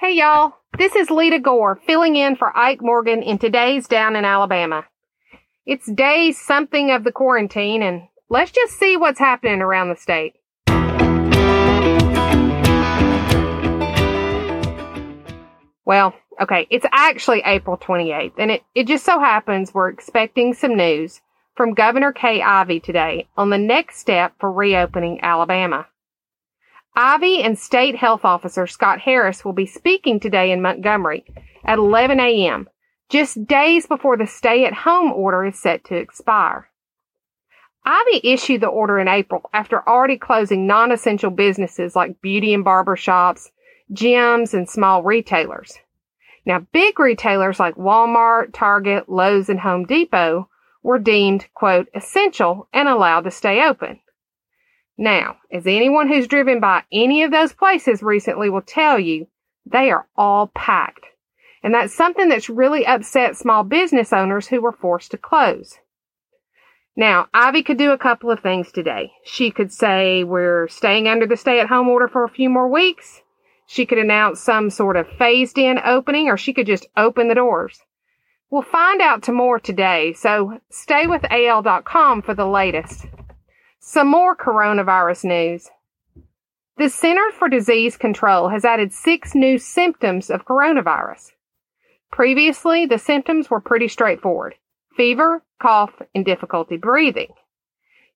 Hey y'all, this is Lita Gore filling in for Ike Morgan in today's Down in Alabama. It's day something of the quarantine and let's just see what's happening around the state. Well, okay, it's actually April 28th and it, it just so happens we're expecting some news from Governor Kay Ivey today on the next step for reopening Alabama. Ivey and State Health Officer Scott Harris will be speaking today in Montgomery at 11 a.m., just days before the stay at home order is set to expire. Ivey issued the order in April after already closing non-essential businesses like beauty and barber shops, gyms, and small retailers. Now, big retailers like Walmart, Target, Lowe's, and Home Depot were deemed, quote, essential and allowed to stay open. Now, as anyone who's driven by any of those places recently will tell you, they are all packed. And that's something that's really upset small business owners who were forced to close. Now, Ivey could do a couple of things today. She could say we're staying under the stay at home order for a few more weeks. She could announce some sort of phased in opening or she could just open the doors. We'll find out tomorrow today, so stay with AL.com for the latest. Some more coronavirus news. The Center for Disease Control has added six new symptoms of coronavirus. Previously, the symptoms were pretty straightforward. Fever, cough, and difficulty breathing.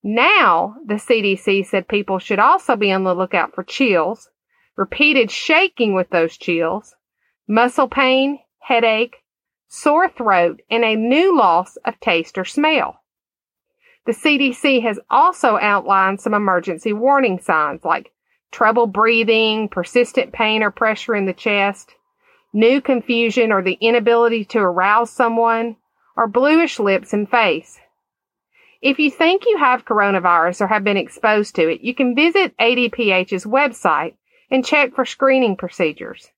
Now, the CDC said people should also be on the lookout for chills, repeated shaking with those chills, muscle pain, headache, sore throat, and a new loss of taste or smell. The CDC has also outlined some emergency warning signs like trouble breathing, persistent pain or pressure in the chest, new confusion or the inability to arouse someone, or bluish lips and face. If you think you have coronavirus or have been exposed to it, you can visit ADPH's website and check for screening procedures.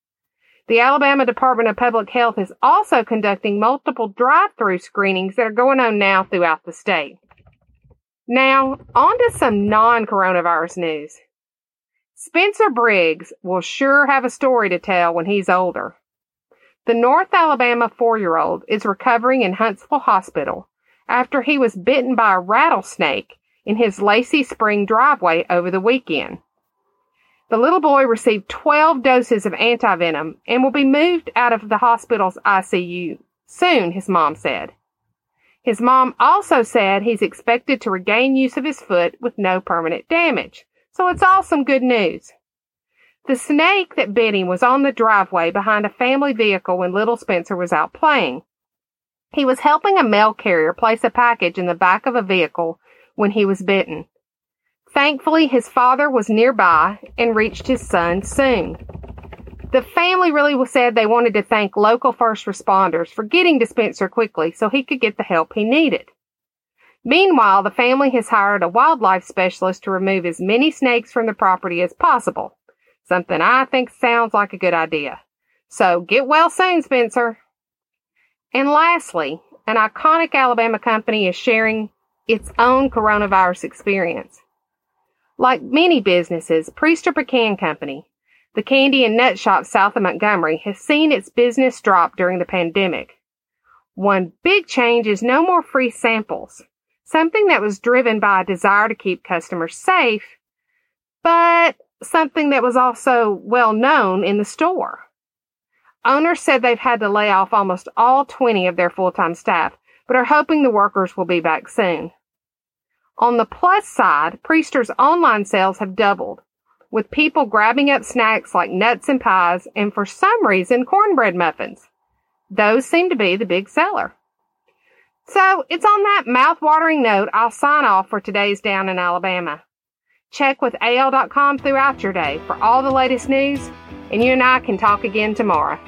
The Alabama Department of Public Health is also conducting multiple drive-through screenings that are going on now throughout the state. Now, on to some non-coronavirus news. Spencer Briggs will sure have a story to tell when he's older. The North Alabama four-year-old is recovering in Huntsville Hospital after he was bitten by a rattlesnake in his Lacey Spring driveway over the weekend. The little boy received 12 doses of antivenom and will be moved out of the hospital's ICU soon, his mom said. His mom also said he's expected to regain use of his foot with no permanent damage. So it's all some good news. The snake that bit him was on the driveway behind a family vehicle when little Spencer was out playing. He was helping a mail carrier place a package in the back of a vehicle when he was bitten. Thankfully, his father was nearby and reached his son soon. The family really said they wanted to thank local first responders for getting to Spencer quickly so he could get the help he needed. Meanwhile, the family has hired a wildlife specialist to remove as many snakes from the property as possible. Something I think sounds like a good idea. So get well soon, Spencer. And lastly, an iconic Alabama company is sharing its own coronavirus experience. Like many businesses, Priester Pecan Company, the candy and nut shop south of Montgomery, has seen its business drop during the pandemic. One big change is no more free samples, something that was driven by a desire to keep customers safe, but something that was also well known in the store. Owners said they've had to lay off almost all 20 of their full-time staff, but are hoping the workers will be back soon. On the plus side, Priester's online sales have doubled, with people grabbing up snacks like nuts and pies and for some reason cornbread muffins. Those seem to be the big seller. So it's on that mouth-watering note I'll sign off for today's Down in Alabama. Check with AL.com throughout your day for all the latest news and you and I can talk again tomorrow.